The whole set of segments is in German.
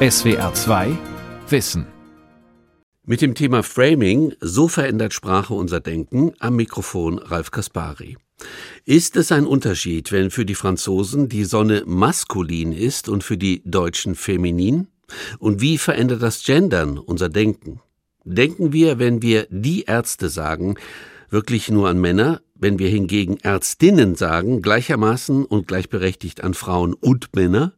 SWR 2 Wissen. Mit dem Thema Framing, so verändert Sprache unser Denken, am Mikrofon Ralf Kaspari. Ist es ein Unterschied, wenn für die Franzosen die Sonne maskulin ist und für die Deutschen feminin? Und wie verändert das Gendern unser Denken? Denken wir, wenn wir die Ärzte sagen, wirklich nur an Männer, wenn wir hingegen Ärztinnen sagen, gleichermaßen und gleichberechtigt an Frauen und Männer?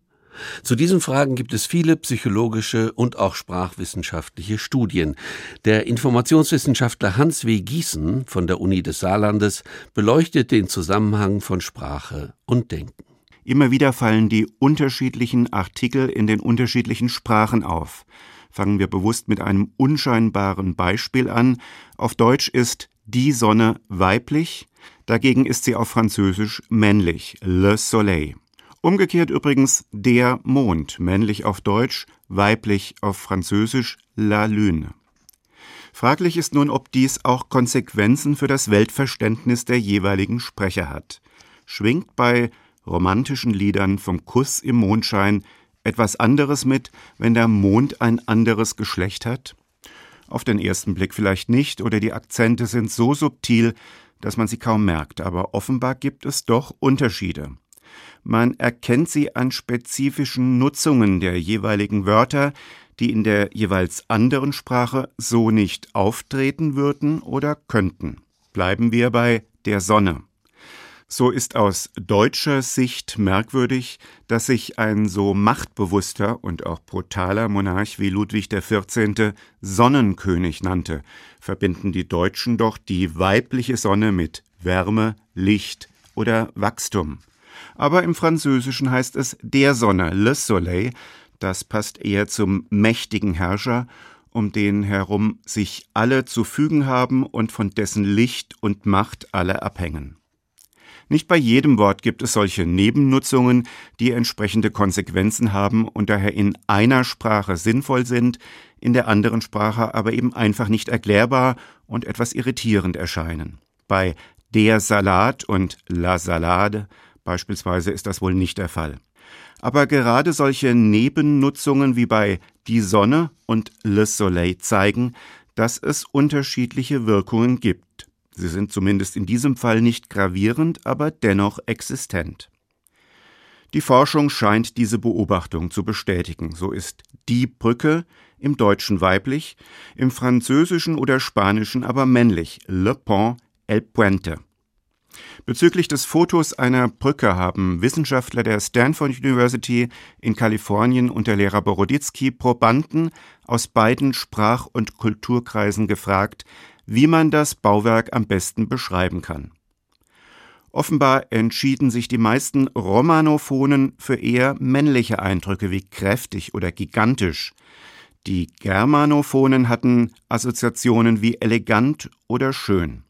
Zu diesen Fragen gibt es viele psychologische und auch sprachwissenschaftliche Studien. Der Informationswissenschaftler Hans W. Gießen von der Uni des Saarlandes beleuchtet den Zusammenhang von Sprache und Denken. Immer wieder fallen die unterschiedlichen Artikel in den unterschiedlichen Sprachen auf. Fangen wir bewusst mit einem unscheinbaren Beispiel an. Auf Deutsch ist die Sonne weiblich, dagegen ist sie auf Französisch männlich, le soleil. Umgekehrt übrigens der Mond, männlich auf Deutsch, weiblich auf Französisch la Lune. Fraglich ist nun, ob dies auch Konsequenzen für das Weltverständnis der jeweiligen Sprecher hat. Schwingt bei romantischen Liedern vom Kuss im Mondschein etwas anderes mit, wenn der Mond ein anderes Geschlecht hat? Auf den ersten Blick vielleicht nicht, oder die Akzente sind so subtil, dass man sie kaum merkt, aber offenbar gibt es doch Unterschiede. Man erkennt sie an spezifischen Nutzungen der jeweiligen Wörter, die in der jeweils anderen Sprache so nicht auftreten würden oder könnten. Bleiben wir bei der Sonne. So ist aus deutscher Sicht merkwürdig, dass sich ein so machtbewusster und auch brutaler Monarch wie Ludwig XIV. Sonnenkönig nannte, verbinden die Deutschen doch die weibliche Sonne mit Wärme, Licht oder Wachstum aber im Französischen heißt es der Sonne, le Soleil, das passt eher zum mächtigen Herrscher, um den herum sich alle zu fügen haben und von dessen Licht und Macht alle abhängen. Nicht bei jedem Wort gibt es solche Nebennutzungen, die entsprechende Konsequenzen haben und daher in einer Sprache sinnvoll sind, in der anderen Sprache aber eben einfach nicht erklärbar und etwas irritierend erscheinen. Bei der Salat und la Salade Beispielsweise ist das wohl nicht der Fall. Aber gerade solche Nebennutzungen wie bei die Sonne und Le Soleil zeigen, dass es unterschiedliche Wirkungen gibt. Sie sind zumindest in diesem Fall nicht gravierend, aber dennoch existent. Die Forschung scheint diese Beobachtung zu bestätigen. So ist die Brücke im Deutschen weiblich, im Französischen oder Spanischen aber männlich, Le Pont, El Puente. Bezüglich des Fotos einer Brücke haben Wissenschaftler der Stanford University in Kalifornien und der Lehrer Boroditsky Probanden aus beiden Sprach- und Kulturkreisen gefragt, wie man das Bauwerk am besten beschreiben kann. Offenbar entschieden sich die meisten Romanophonen für eher männliche Eindrücke wie kräftig oder gigantisch. Die Germanophonen hatten Assoziationen wie elegant oder schön.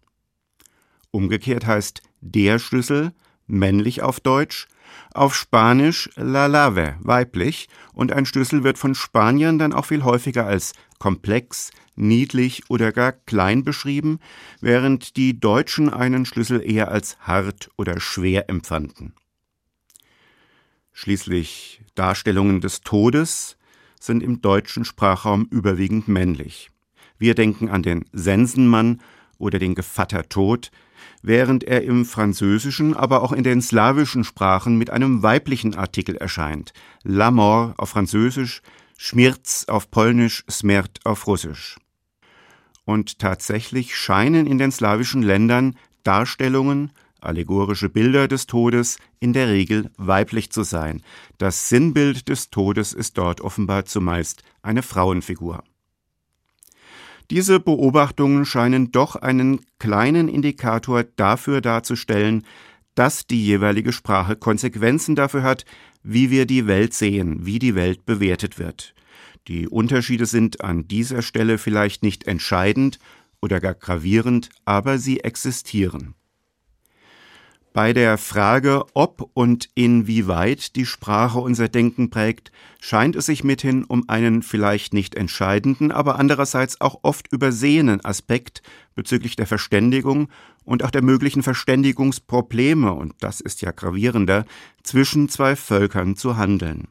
Umgekehrt heißt der Schlüssel männlich auf Deutsch, auf Spanisch la lave weiblich und ein Schlüssel wird von Spaniern dann auch viel häufiger als komplex, niedlich oder gar klein beschrieben, während die Deutschen einen Schlüssel eher als hart oder schwer empfanden. Schließlich Darstellungen des Todes sind im deutschen Sprachraum überwiegend männlich. Wir denken an den Sensenmann oder den Gevatter Tod, während er im Französischen, aber auch in den slawischen Sprachen mit einem weiblichen Artikel erscheint. La mort auf Französisch, Schmirz auf Polnisch, Smert auf Russisch. Und tatsächlich scheinen in den slawischen Ländern Darstellungen, allegorische Bilder des Todes in der Regel weiblich zu sein. Das Sinnbild des Todes ist dort offenbar zumeist eine Frauenfigur. Diese Beobachtungen scheinen doch einen kleinen Indikator dafür darzustellen, dass die jeweilige Sprache Konsequenzen dafür hat, wie wir die Welt sehen, wie die Welt bewertet wird. Die Unterschiede sind an dieser Stelle vielleicht nicht entscheidend oder gar gravierend, aber sie existieren. Bei der Frage, ob und inwieweit die Sprache unser Denken prägt, scheint es sich mithin um einen vielleicht nicht entscheidenden, aber andererseits auch oft übersehenen Aspekt bezüglich der Verständigung und auch der möglichen Verständigungsprobleme, und das ist ja gravierender, zwischen zwei Völkern zu handeln.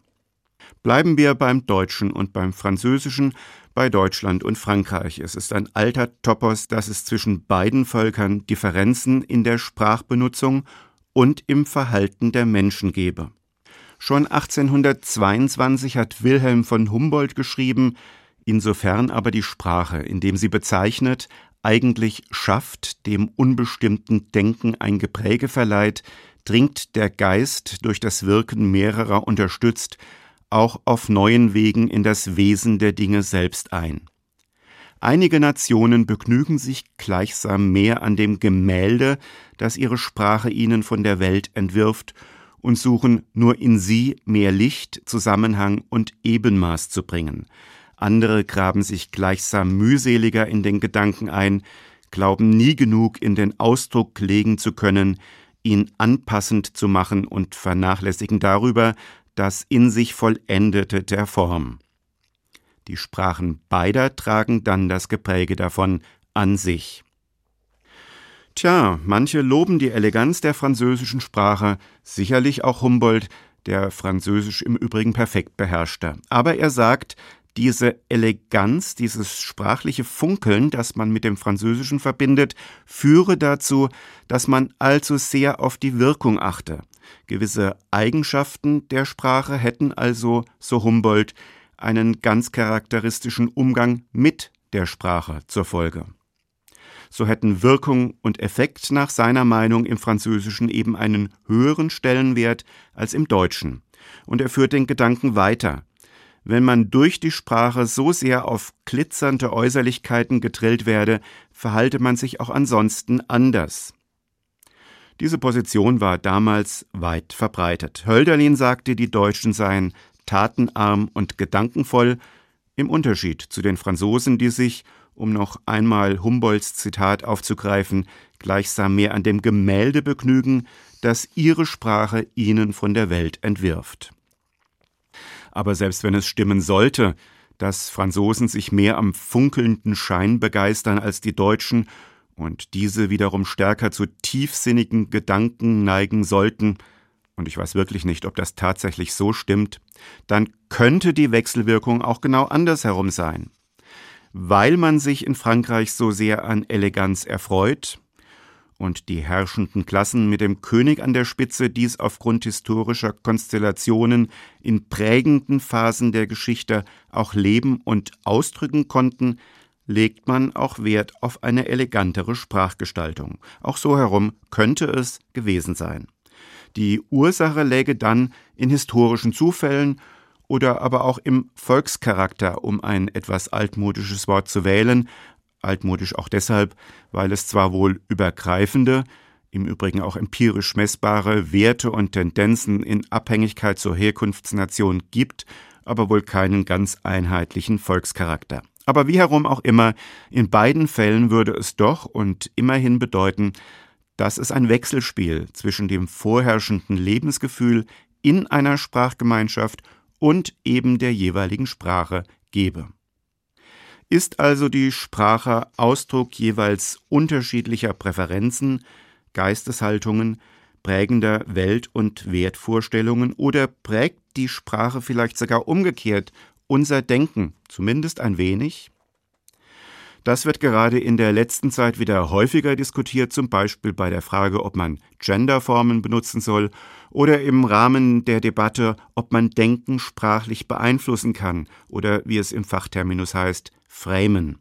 Bleiben wir beim Deutschen und beim Französischen, bei Deutschland und Frankreich. Es ist ein alter Topos, dass es zwischen beiden Völkern Differenzen in der Sprachbenutzung und im Verhalten der Menschen gebe. Schon 1822 hat Wilhelm von Humboldt geschrieben, insofern aber die Sprache, indem sie bezeichnet, eigentlich schafft, dem unbestimmten Denken ein Gepräge verleiht, dringt der Geist durch das Wirken mehrerer unterstützt auch auf neuen Wegen in das Wesen der Dinge selbst ein. Einige Nationen begnügen sich gleichsam mehr an dem Gemälde, das ihre Sprache ihnen von der Welt entwirft, und suchen nur in sie mehr Licht, Zusammenhang und Ebenmaß zu bringen. Andere graben sich gleichsam mühseliger in den Gedanken ein, glauben nie genug in den Ausdruck legen zu können, ihn anpassend zu machen und vernachlässigen darüber das in sich vollendete der Form. Die Sprachen beider tragen dann das Gepräge davon an sich. Tja, manche loben die Eleganz der französischen Sprache, sicherlich auch Humboldt, der Französisch im Übrigen perfekt beherrschte. Aber er sagt, diese Eleganz, dieses sprachliche Funkeln, das man mit dem Französischen verbindet, führe dazu, dass man allzu sehr auf die Wirkung achte. Gewisse Eigenschaften der Sprache hätten also, so Humboldt, einen ganz charakteristischen Umgang mit der Sprache zur Folge. So hätten Wirkung und Effekt nach seiner Meinung im Französischen eben einen höheren Stellenwert als im Deutschen. Und er führt den Gedanken weiter. Wenn man durch die Sprache so sehr auf glitzernde Äußerlichkeiten getrillt werde, verhalte man sich auch ansonsten anders. Diese Position war damals weit verbreitet. Hölderlin sagte, die Deutschen seien tatenarm und gedankenvoll, im Unterschied zu den Franzosen, die sich, um noch einmal Humboldts Zitat aufzugreifen, gleichsam mehr an dem Gemälde begnügen, das ihre Sprache ihnen von der Welt entwirft. Aber selbst wenn es stimmen sollte, dass Franzosen sich mehr am funkelnden Schein begeistern als die Deutschen und diese wiederum stärker zu tiefsinnigen Gedanken neigen sollten, und ich weiß wirklich nicht, ob das tatsächlich so stimmt, dann könnte die Wechselwirkung auch genau andersherum sein. Weil man sich in Frankreich so sehr an Eleganz erfreut, und die herrschenden Klassen mit dem König an der Spitze dies aufgrund historischer Konstellationen in prägenden Phasen der Geschichte auch leben und ausdrücken konnten, legt man auch Wert auf eine elegantere Sprachgestaltung. Auch so herum könnte es gewesen sein. Die Ursache läge dann in historischen Zufällen oder aber auch im Volkscharakter, um ein etwas altmodisches Wort zu wählen, altmodisch auch deshalb, weil es zwar wohl übergreifende, im Übrigen auch empirisch messbare Werte und Tendenzen in Abhängigkeit zur Herkunftsnation gibt, aber wohl keinen ganz einheitlichen Volkscharakter. Aber wie herum auch immer, in beiden Fällen würde es doch und immerhin bedeuten, dass es ein Wechselspiel zwischen dem vorherrschenden Lebensgefühl in einer Sprachgemeinschaft und eben der jeweiligen Sprache gebe. Ist also die Sprache Ausdruck jeweils unterschiedlicher Präferenzen, Geisteshaltungen, prägender Welt- und Wertvorstellungen oder prägt die Sprache vielleicht sogar umgekehrt unser Denken, zumindest ein wenig? Das wird gerade in der letzten Zeit wieder häufiger diskutiert, zum Beispiel bei der Frage, ob man Genderformen benutzen soll oder im Rahmen der Debatte, ob man Denken sprachlich beeinflussen kann oder wie es im Fachterminus heißt, framen.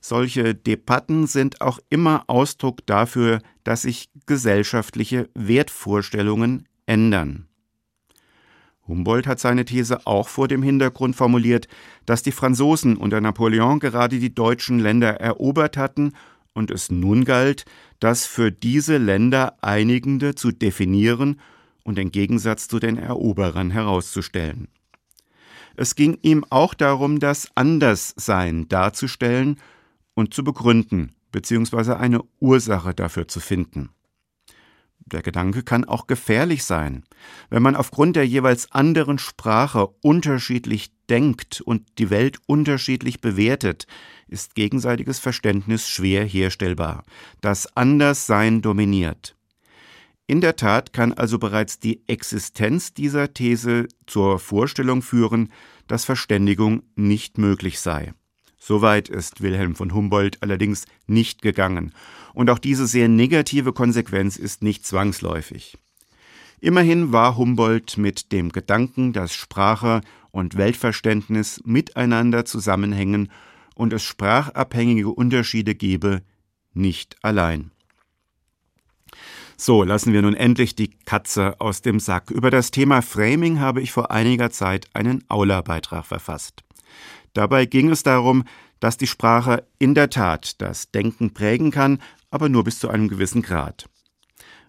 Solche Debatten sind auch immer Ausdruck dafür, dass sich gesellschaftliche Wertvorstellungen ändern. Humboldt hat seine These auch vor dem Hintergrund formuliert, dass die Franzosen unter Napoleon gerade die deutschen Länder erobert hatten und es nun galt, das für diese Länder einigende zu definieren und den Gegensatz zu den Eroberern herauszustellen. Es ging ihm auch darum, das Anderssein darzustellen und zu begründen, beziehungsweise eine Ursache dafür zu finden. Der Gedanke kann auch gefährlich sein. Wenn man aufgrund der jeweils anderen Sprache unterschiedlich denkt und die Welt unterschiedlich bewertet, ist gegenseitiges Verständnis schwer herstellbar. Das Anderssein dominiert. In der Tat kann also bereits die Existenz dieser These zur Vorstellung führen, dass Verständigung nicht möglich sei. Soweit ist Wilhelm von Humboldt allerdings nicht gegangen, und auch diese sehr negative Konsequenz ist nicht zwangsläufig. Immerhin war Humboldt mit dem Gedanken, dass Sprache und Weltverständnis miteinander zusammenhängen und es sprachabhängige Unterschiede gebe, nicht allein. So, lassen wir nun endlich die Katze aus dem Sack. Über das Thema Framing habe ich vor einiger Zeit einen Aula-Beitrag verfasst. Dabei ging es darum, dass die Sprache in der Tat das Denken prägen kann, aber nur bis zu einem gewissen Grad.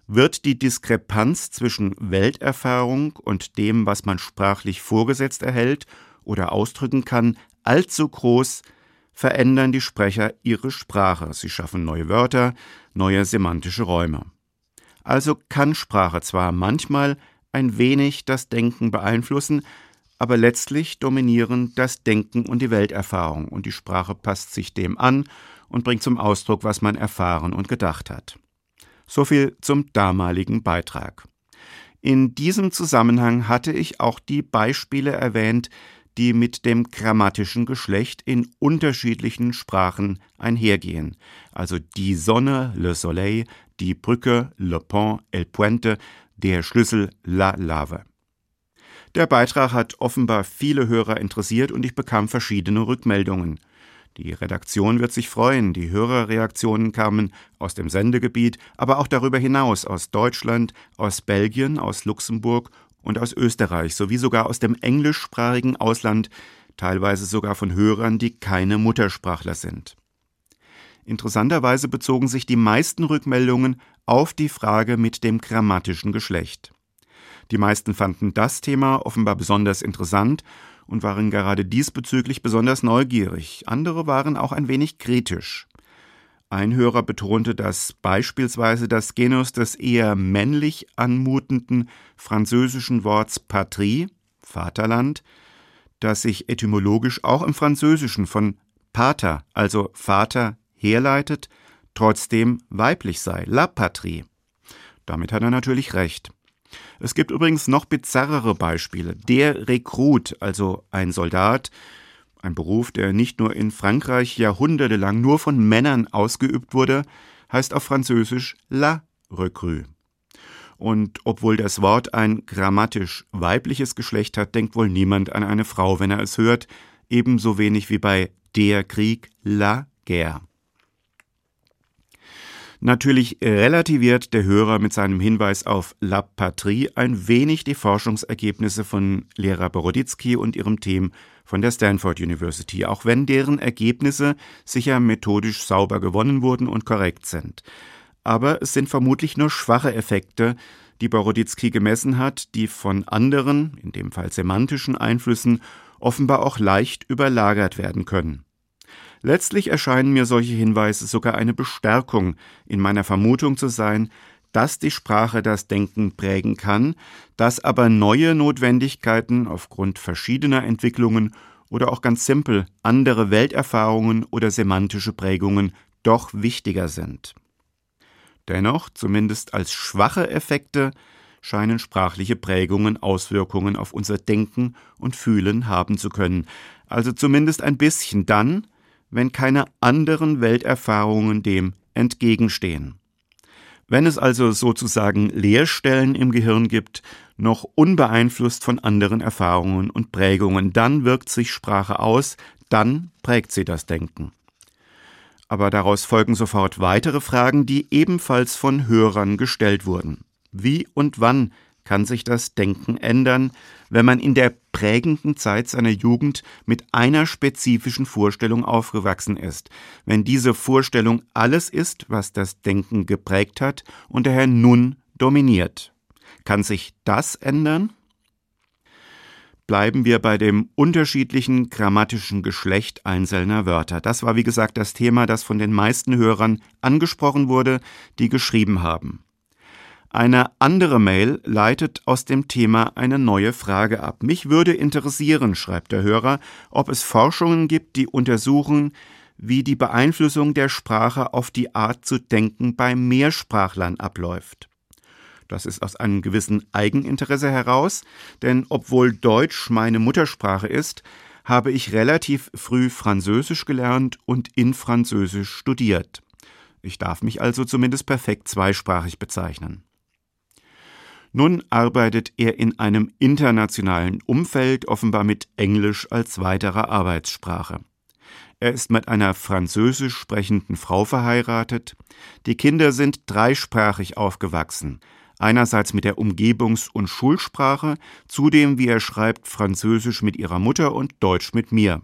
Wird die Diskrepanz zwischen Welterfahrung und dem, was man sprachlich vorgesetzt erhält oder ausdrücken kann, allzu groß, verändern die Sprecher ihre Sprache. Sie schaffen neue Wörter, neue semantische Räume. Also kann Sprache zwar manchmal ein wenig das Denken beeinflussen, aber letztlich dominieren das Denken und die Welterfahrung, und die Sprache passt sich dem an und bringt zum Ausdruck, was man erfahren und gedacht hat. So viel zum damaligen Beitrag. In diesem Zusammenhang hatte ich auch die Beispiele erwähnt, die mit dem grammatischen Geschlecht in unterschiedlichen Sprachen einhergehen, also die Sonne, le Soleil, die Brücke, le Pont, el Puente, der Schlüssel, la Lave. Der Beitrag hat offenbar viele Hörer interessiert und ich bekam verschiedene Rückmeldungen. Die Redaktion wird sich freuen. Die Hörerreaktionen kamen aus dem Sendegebiet, aber auch darüber hinaus aus Deutschland, aus Belgien, aus Luxemburg und aus Österreich sowie sogar aus dem englischsprachigen Ausland, teilweise sogar von Hörern, die keine Muttersprachler sind. Interessanterweise bezogen sich die meisten Rückmeldungen auf die Frage mit dem grammatischen Geschlecht. Die meisten fanden das Thema offenbar besonders interessant und waren gerade diesbezüglich besonders neugierig. Andere waren auch ein wenig kritisch. Ein Hörer betonte, dass beispielsweise das Genus des eher männlich anmutenden französischen Worts patrie, Vaterland, das sich etymologisch auch im Französischen von pater, also Vater, herleitet, trotzdem weiblich sei, la patrie. Damit hat er natürlich recht. Es gibt übrigens noch bizarrere Beispiele. Der Rekrut, also ein Soldat, ein Beruf, der nicht nur in Frankreich jahrhundertelang nur von Männern ausgeübt wurde, heißt auf Französisch la recrue. Und obwohl das Wort ein grammatisch weibliches Geschlecht hat, denkt wohl niemand an eine Frau, wenn er es hört, ebenso wenig wie bei der Krieg la guerre. Natürlich relativiert der Hörer mit seinem Hinweis auf La Patrie ein wenig die Forschungsergebnisse von Lehrer Boroditsky und ihrem Team von der Stanford University, auch wenn deren Ergebnisse sicher methodisch sauber gewonnen wurden und korrekt sind. Aber es sind vermutlich nur schwache Effekte, die Boroditsky gemessen hat, die von anderen, in dem Fall semantischen Einflüssen, offenbar auch leicht überlagert werden können. Letztlich erscheinen mir solche Hinweise sogar eine Bestärkung in meiner Vermutung zu sein, dass die Sprache das Denken prägen kann, dass aber neue Notwendigkeiten aufgrund verschiedener Entwicklungen oder auch ganz simpel andere Welterfahrungen oder semantische Prägungen doch wichtiger sind. Dennoch, zumindest als schwache Effekte, scheinen sprachliche Prägungen Auswirkungen auf unser Denken und Fühlen haben zu können, also zumindest ein bisschen dann, wenn keine anderen Welterfahrungen dem entgegenstehen. Wenn es also sozusagen Leerstellen im Gehirn gibt, noch unbeeinflusst von anderen Erfahrungen und Prägungen, dann wirkt sich Sprache aus, dann prägt sie das Denken. Aber daraus folgen sofort weitere Fragen, die ebenfalls von Hörern gestellt wurden. Wie und wann kann sich das Denken ändern, wenn man in der prägenden Zeit seiner Jugend mit einer spezifischen Vorstellung aufgewachsen ist, wenn diese Vorstellung alles ist, was das Denken geprägt hat und daher nun dominiert. Kann sich das ändern? Bleiben wir bei dem unterschiedlichen grammatischen Geschlecht einzelner Wörter. Das war, wie gesagt, das Thema, das von den meisten Hörern angesprochen wurde, die geschrieben haben. Eine andere Mail leitet aus dem Thema eine neue Frage ab. Mich würde interessieren, schreibt der Hörer, ob es Forschungen gibt, die untersuchen, wie die Beeinflussung der Sprache auf die Art zu denken bei Mehrsprachlern abläuft. Das ist aus einem gewissen Eigeninteresse heraus, denn obwohl Deutsch meine Muttersprache ist, habe ich relativ früh Französisch gelernt und in Französisch studiert. Ich darf mich also zumindest perfekt zweisprachig bezeichnen. Nun arbeitet er in einem internationalen Umfeld, offenbar mit Englisch als weiterer Arbeitssprache. Er ist mit einer französisch sprechenden Frau verheiratet. Die Kinder sind dreisprachig aufgewachsen. Einerseits mit der Umgebungs- und Schulsprache, zudem, wie er schreibt, Französisch mit ihrer Mutter und Deutsch mit mir.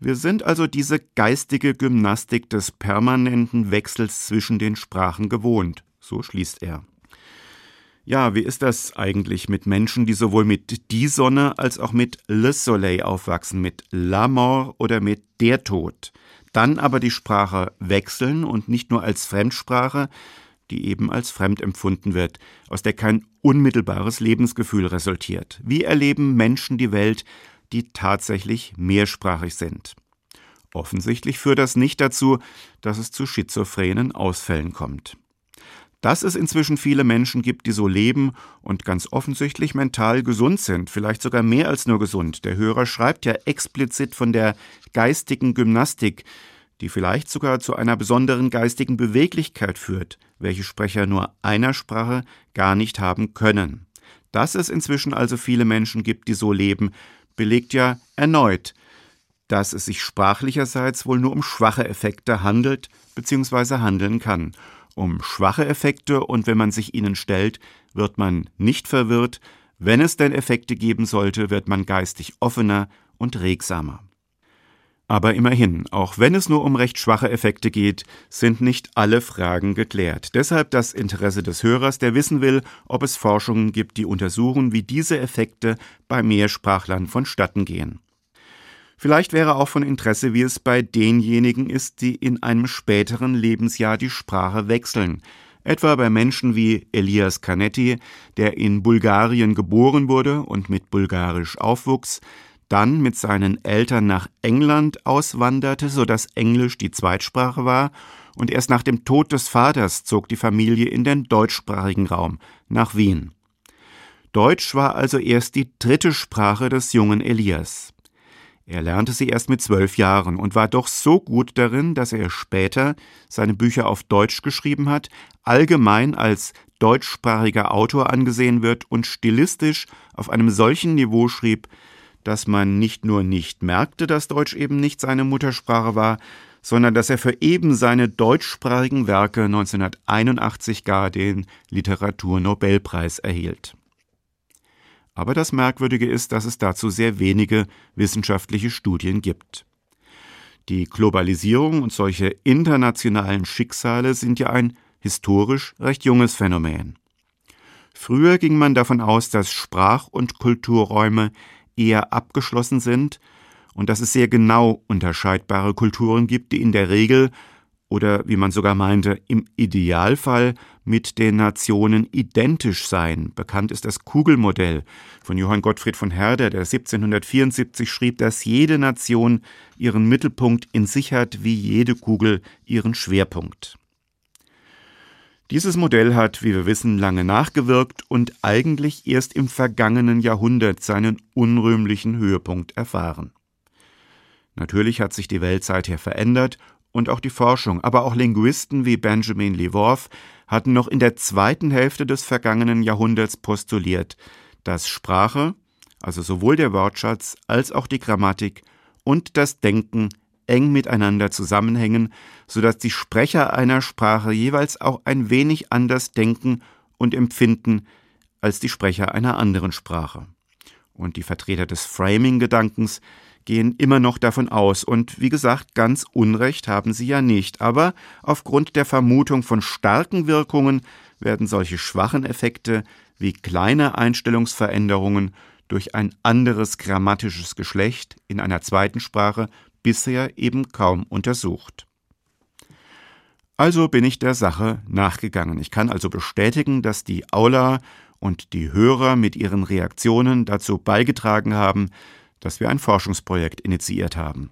Wir sind also diese geistige Gymnastik des permanenten Wechsels zwischen den Sprachen gewohnt, so schließt er. Ja, wie ist das eigentlich mit Menschen, die sowohl mit die Sonne als auch mit Le Soleil aufwachsen, mit La Mort oder mit der Tod? Dann aber die Sprache wechseln und nicht nur als Fremdsprache, die eben als fremd empfunden wird, aus der kein unmittelbares Lebensgefühl resultiert. Wie erleben Menschen die Welt, die tatsächlich mehrsprachig sind? Offensichtlich führt das nicht dazu, dass es zu schizophrenen Ausfällen kommt. Dass es inzwischen viele Menschen gibt, die so leben und ganz offensichtlich mental gesund sind, vielleicht sogar mehr als nur gesund. Der Hörer schreibt ja explizit von der geistigen Gymnastik, die vielleicht sogar zu einer besonderen geistigen Beweglichkeit führt, welche Sprecher nur einer Sprache gar nicht haben können. Dass es inzwischen also viele Menschen gibt, die so leben, belegt ja erneut, dass es sich sprachlicherseits wohl nur um schwache Effekte handelt bzw. handeln kann um schwache Effekte und wenn man sich ihnen stellt, wird man nicht verwirrt, wenn es denn Effekte geben sollte, wird man geistig offener und regsamer. Aber immerhin, auch wenn es nur um recht schwache Effekte geht, sind nicht alle Fragen geklärt. Deshalb das Interesse des Hörers, der wissen will, ob es Forschungen gibt, die untersuchen, wie diese Effekte bei Mehrsprachlern vonstatten gehen. Vielleicht wäre auch von Interesse, wie es bei denjenigen ist, die in einem späteren Lebensjahr die Sprache wechseln. Etwa bei Menschen wie Elias Canetti, der in Bulgarien geboren wurde und mit Bulgarisch aufwuchs, dann mit seinen Eltern nach England auswanderte, so dass Englisch die Zweitsprache war, und erst nach dem Tod des Vaters zog die Familie in den deutschsprachigen Raum, nach Wien. Deutsch war also erst die dritte Sprache des jungen Elias. Er lernte sie erst mit zwölf Jahren und war doch so gut darin, dass er später seine Bücher auf Deutsch geschrieben hat, allgemein als deutschsprachiger Autor angesehen wird und stilistisch auf einem solchen Niveau schrieb, dass man nicht nur nicht merkte, dass Deutsch eben nicht seine Muttersprache war, sondern dass er für eben seine deutschsprachigen Werke 1981 gar den Literaturnobelpreis erhielt. Aber das Merkwürdige ist, dass es dazu sehr wenige wissenschaftliche Studien gibt. Die Globalisierung und solche internationalen Schicksale sind ja ein historisch recht junges Phänomen. Früher ging man davon aus, dass Sprach- und Kulturräume eher abgeschlossen sind und dass es sehr genau unterscheidbare Kulturen gibt, die in der Regel oder wie man sogar meinte, im Idealfall mit den Nationen identisch seien. Bekannt ist das Kugelmodell von Johann Gottfried von Herder, der 1774 schrieb, dass jede Nation ihren Mittelpunkt in sich hat, wie jede Kugel ihren Schwerpunkt. Dieses Modell hat, wie wir wissen, lange nachgewirkt und eigentlich erst im vergangenen Jahrhundert seinen unrühmlichen Höhepunkt erfahren. Natürlich hat sich die Welt seither verändert und auch die Forschung, aber auch Linguisten wie Benjamin Leworth hatten noch in der zweiten Hälfte des vergangenen Jahrhunderts postuliert, dass Sprache, also sowohl der Wortschatz als auch die Grammatik und das Denken eng miteinander zusammenhängen, so dass die Sprecher einer Sprache jeweils auch ein wenig anders denken und empfinden als die Sprecher einer anderen Sprache. Und die Vertreter des Framing-Gedankens gehen immer noch davon aus. Und wie gesagt, ganz Unrecht haben sie ja nicht. Aber aufgrund der Vermutung von starken Wirkungen werden solche schwachen Effekte wie kleine Einstellungsveränderungen durch ein anderes grammatisches Geschlecht in einer zweiten Sprache bisher eben kaum untersucht. Also bin ich der Sache nachgegangen. Ich kann also bestätigen, dass die Aula und die Hörer mit ihren Reaktionen dazu beigetragen haben, dass wir ein Forschungsprojekt initiiert haben.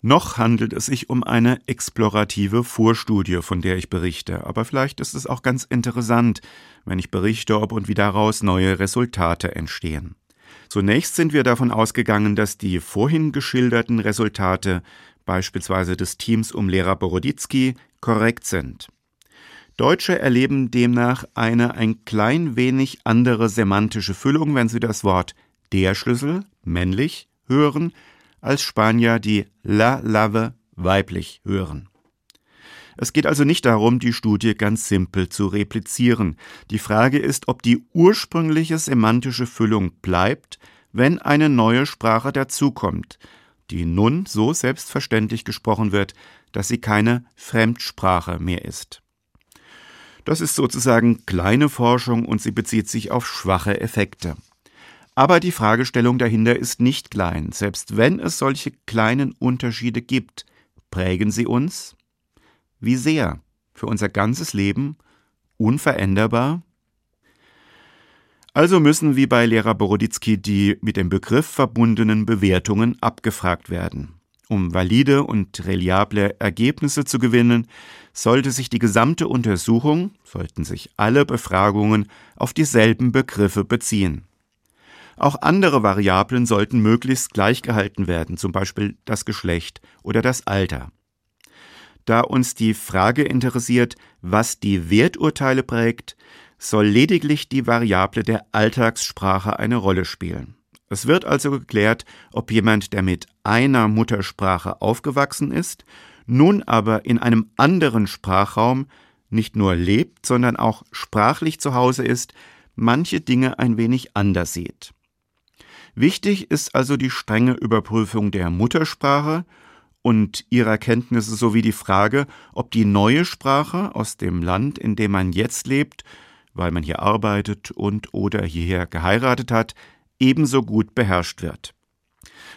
Noch handelt es sich um eine explorative Vorstudie, von der ich berichte, aber vielleicht ist es auch ganz interessant, wenn ich berichte, ob und wie daraus neue Resultate entstehen. Zunächst sind wir davon ausgegangen, dass die vorhin geschilderten Resultate, beispielsweise des Teams um Lehrer Boroditsky, korrekt sind. Deutsche erleben demnach eine ein klein wenig andere semantische Füllung, wenn sie das Wort der Schlüssel, männlich, hören, als Spanier die La Lave, weiblich, hören. Es geht also nicht darum, die Studie ganz simpel zu replizieren. Die Frage ist, ob die ursprüngliche semantische Füllung bleibt, wenn eine neue Sprache dazukommt, die nun so selbstverständlich gesprochen wird, dass sie keine Fremdsprache mehr ist. Das ist sozusagen kleine Forschung und sie bezieht sich auf schwache Effekte. Aber die Fragestellung dahinter ist nicht klein. Selbst wenn es solche kleinen Unterschiede gibt, prägen sie uns? Wie sehr? Für unser ganzes Leben? Unveränderbar? Also müssen wie bei Lehrer Boroditsky die mit dem Begriff verbundenen Bewertungen abgefragt werden. Um valide und reliable Ergebnisse zu gewinnen, sollte sich die gesamte Untersuchung, sollten sich alle Befragungen auf dieselben Begriffe beziehen. Auch andere Variablen sollten möglichst gleich gehalten werden, zum Beispiel das Geschlecht oder das Alter. Da uns die Frage interessiert, was die Werturteile prägt, soll lediglich die Variable der Alltagssprache eine Rolle spielen. Es wird also geklärt, ob jemand, der mit einer Muttersprache aufgewachsen ist, nun aber in einem anderen Sprachraum nicht nur lebt, sondern auch sprachlich zu Hause ist, manche Dinge ein wenig anders sieht. Wichtig ist also die strenge Überprüfung der Muttersprache und ihrer Kenntnisse sowie die Frage, ob die neue Sprache aus dem Land, in dem man jetzt lebt, weil man hier arbeitet und oder hierher geheiratet hat, ebenso gut beherrscht wird.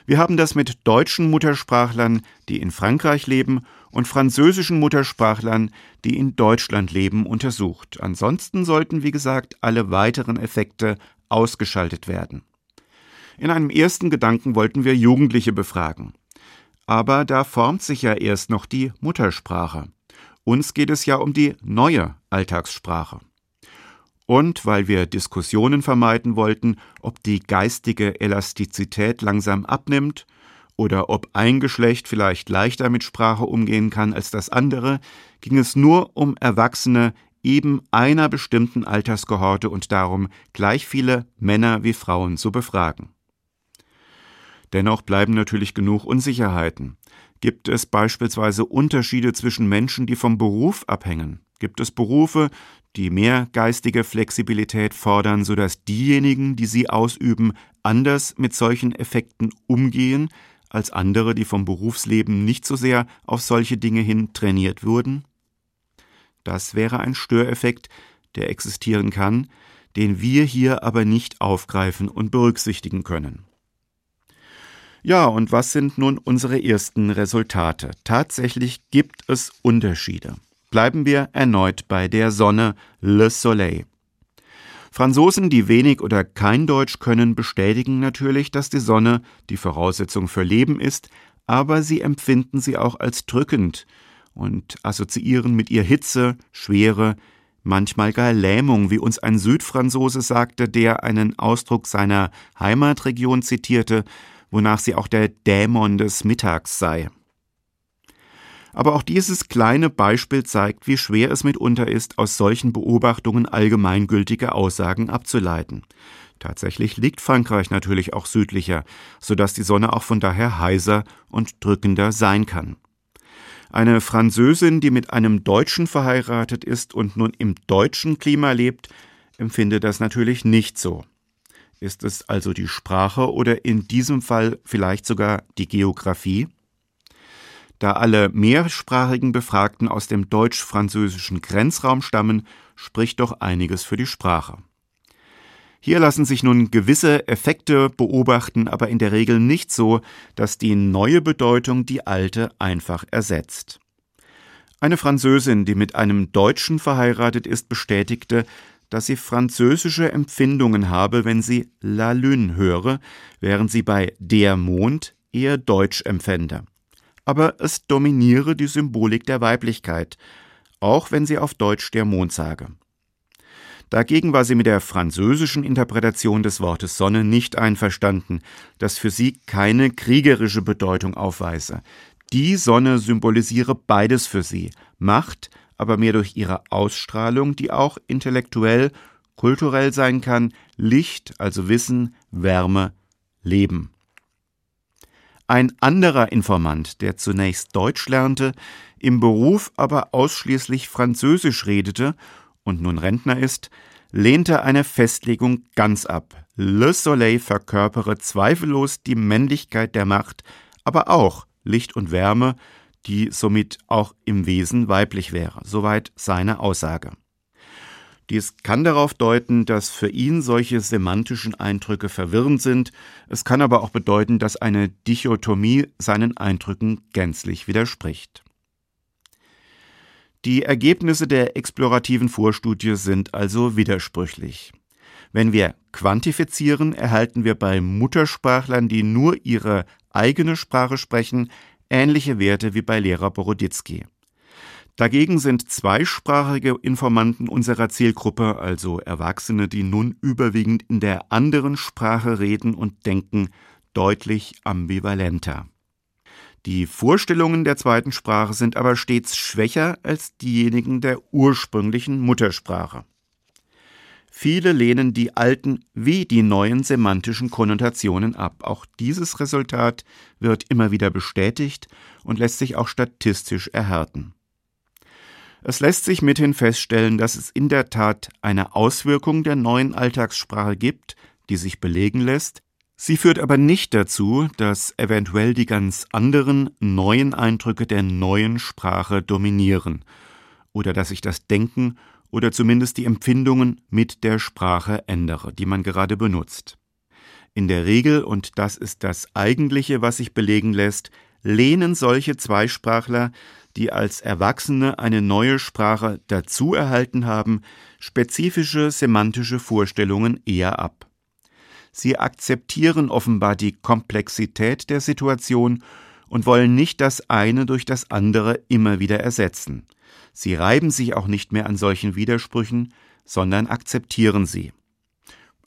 Wir haben das mit deutschen Muttersprachlern, die in Frankreich leben, und französischen Muttersprachlern, die in Deutschland leben, untersucht. Ansonsten sollten, wie gesagt, alle weiteren Effekte ausgeschaltet werden. In einem ersten Gedanken wollten wir Jugendliche befragen. Aber da formt sich ja erst noch die Muttersprache. Uns geht es ja um die neue Alltagssprache und weil wir Diskussionen vermeiden wollten, ob die geistige Elastizität langsam abnimmt oder ob ein Geschlecht vielleicht leichter mit Sprache umgehen kann als das andere, ging es nur um Erwachsene eben einer bestimmten Alterskohorte und darum, gleich viele Männer wie Frauen zu befragen. Dennoch bleiben natürlich genug Unsicherheiten. Gibt es beispielsweise Unterschiede zwischen Menschen, die vom Beruf abhängen? Gibt es Berufe, die mehr geistige Flexibilität fordern, sodass diejenigen, die sie ausüben, anders mit solchen Effekten umgehen als andere, die vom Berufsleben nicht so sehr auf solche Dinge hin trainiert wurden? Das wäre ein Störeffekt, der existieren kann, den wir hier aber nicht aufgreifen und berücksichtigen können. Ja, und was sind nun unsere ersten Resultate? Tatsächlich gibt es Unterschiede bleiben wir erneut bei der Sonne Le Soleil. Franzosen, die wenig oder kein Deutsch können, bestätigen natürlich, dass die Sonne die Voraussetzung für Leben ist, aber sie empfinden sie auch als drückend und assoziieren mit ihr Hitze, Schwere, manchmal gar Lähmung, wie uns ein Südfranzose sagte, der einen Ausdruck seiner Heimatregion zitierte, wonach sie auch der Dämon des Mittags sei. Aber auch dieses kleine Beispiel zeigt, wie schwer es mitunter ist, aus solchen Beobachtungen allgemeingültige Aussagen abzuleiten. Tatsächlich liegt Frankreich natürlich auch südlicher, so dass die Sonne auch von daher heiser und drückender sein kann. Eine Französin, die mit einem Deutschen verheiratet ist und nun im deutschen Klima lebt, empfindet das natürlich nicht so. Ist es also die Sprache oder in diesem Fall vielleicht sogar die Geographie? Da alle mehrsprachigen Befragten aus dem deutsch-französischen Grenzraum stammen, spricht doch einiges für die Sprache. Hier lassen sich nun gewisse Effekte beobachten, aber in der Regel nicht so, dass die neue Bedeutung die alte einfach ersetzt. Eine Französin, die mit einem Deutschen verheiratet ist, bestätigte, dass sie französische Empfindungen habe, wenn sie La Lune höre, während sie bei Der Mond eher Deutsch empfände. aber es dominiere die Symbolik der Weiblichkeit, auch wenn sie auf Deutsch der Mond sage. Dagegen war sie mit der französischen Interpretation des Wortes Sonne nicht einverstanden, das für sie keine kriegerische Bedeutung aufweise. Die Sonne symbolisiere beides für sie, Macht, aber mehr durch ihre Ausstrahlung, die auch intellektuell, kulturell sein kann, Licht, also Wissen, Wärme, Leben. Ein anderer Informant, der zunächst Deutsch lernte, im Beruf aber ausschließlich Französisch redete und nun Rentner ist, lehnte eine Festlegung ganz ab. Le Soleil verkörpere zweifellos die Männlichkeit der Macht, aber auch Licht und Wärme, die somit auch im Wesen weiblich wäre. Soweit seine Aussage. Dies kann darauf deuten, dass für ihn solche semantischen Eindrücke verwirrend sind. Es kann aber auch bedeuten, dass eine Dichotomie seinen Eindrücken gänzlich widerspricht. Die Ergebnisse der explorativen Vorstudie sind also widersprüchlich. Wenn wir quantifizieren, erhalten wir bei Muttersprachlern, die nur ihre eigene Sprache sprechen, ähnliche Werte wie bei Lehrer Boroditsky. Dagegen sind zweisprachige Informanten unserer Zielgruppe, also Erwachsene, die nun überwiegend in der anderen Sprache reden und denken, deutlich ambivalenter. Die Vorstellungen der zweiten Sprache sind aber stets schwächer als diejenigen der ursprünglichen Muttersprache. Viele lehnen die alten wie die neuen semantischen Konnotationen ab. Auch dieses Resultat wird immer wieder bestätigt und lässt sich auch statistisch erhärten. Es lässt sich mithin feststellen, dass es in der Tat eine Auswirkung der neuen Alltagssprache gibt, die sich belegen lässt, Sie führt aber nicht dazu, dass eventuell die ganz anderen neuen Eindrücke der neuen Sprache dominieren oder dass sich das Denken oder zumindest die Empfindungen mit der Sprache ändere, die man gerade benutzt. In der Regel, und das ist das eigentliche, was sich belegen lässt, lehnen solche Zweisprachler, die als Erwachsene eine neue Sprache dazu erhalten haben, spezifische semantische Vorstellungen eher ab. Sie akzeptieren offenbar die Komplexität der Situation und wollen nicht das eine durch das andere immer wieder ersetzen. Sie reiben sich auch nicht mehr an solchen Widersprüchen, sondern akzeptieren sie.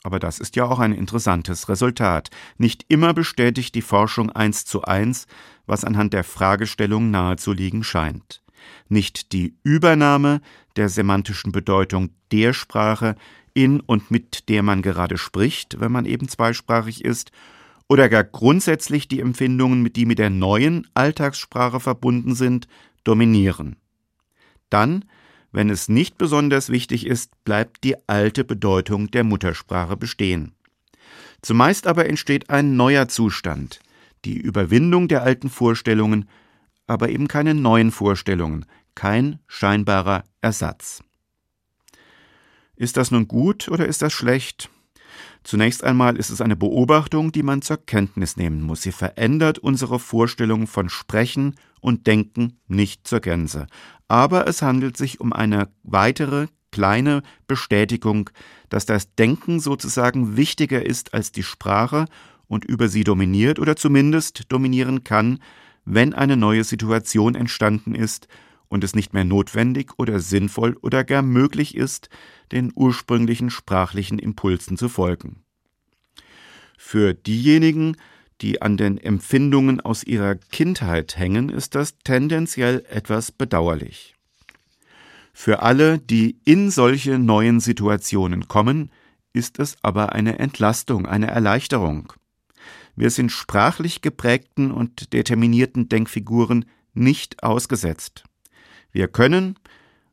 Aber das ist ja auch ein interessantes Resultat. Nicht immer bestätigt die Forschung eins zu eins, was anhand der Fragestellung nahezuliegen scheint. Nicht die Übernahme der semantischen Bedeutung der Sprache in und mit der man gerade spricht, wenn man eben zweisprachig ist, oder gar grundsätzlich die Empfindungen, die mit der neuen Alltagssprache verbunden sind, dominieren. Dann, wenn es nicht besonders wichtig ist, bleibt die alte Bedeutung der Muttersprache bestehen. Zumeist aber entsteht ein neuer Zustand, die Überwindung der alten Vorstellungen, aber eben keine neuen Vorstellungen, kein scheinbarer Ersatz. Ist das nun gut oder ist das schlecht? Zunächst einmal ist es eine Beobachtung, die man zur Kenntnis nehmen muss. Sie verändert unsere Vorstellung von Sprechen und Denken nicht zur Gänze. Aber es handelt sich um eine weitere kleine Bestätigung, dass das Denken sozusagen wichtiger ist als die Sprache und über sie dominiert oder zumindest dominieren kann, wenn eine neue Situation entstanden ist und es nicht mehr notwendig oder sinnvoll oder gar möglich ist, den ursprünglichen sprachlichen Impulsen zu folgen. Für diejenigen, die an den Empfindungen aus ihrer Kindheit hängen, ist das tendenziell etwas bedauerlich. Für alle, die in solche neuen Situationen kommen, ist es aber eine Entlastung, eine Erleichterung. Wir sind sprachlich geprägten und determinierten Denkfiguren nicht ausgesetzt. Wir können,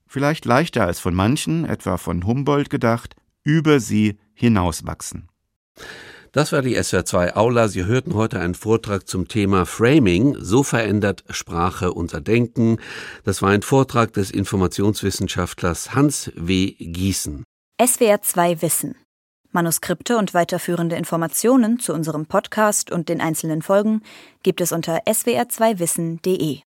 vielleicht leichter als von manchen, etwa von Humboldt gedacht, über sie hinauswachsen. Das war die SWR2 Aula. Sie hörten heute einen Vortrag zum Thema Framing. So verändert Sprache unser Denken. Das war ein Vortrag des Informationswissenschaftlers Hans W. Gießen. SWR2 Wissen. Manuskripte und weiterführende Informationen zu unserem Podcast und den einzelnen Folgen gibt es unter swr2wissen.de.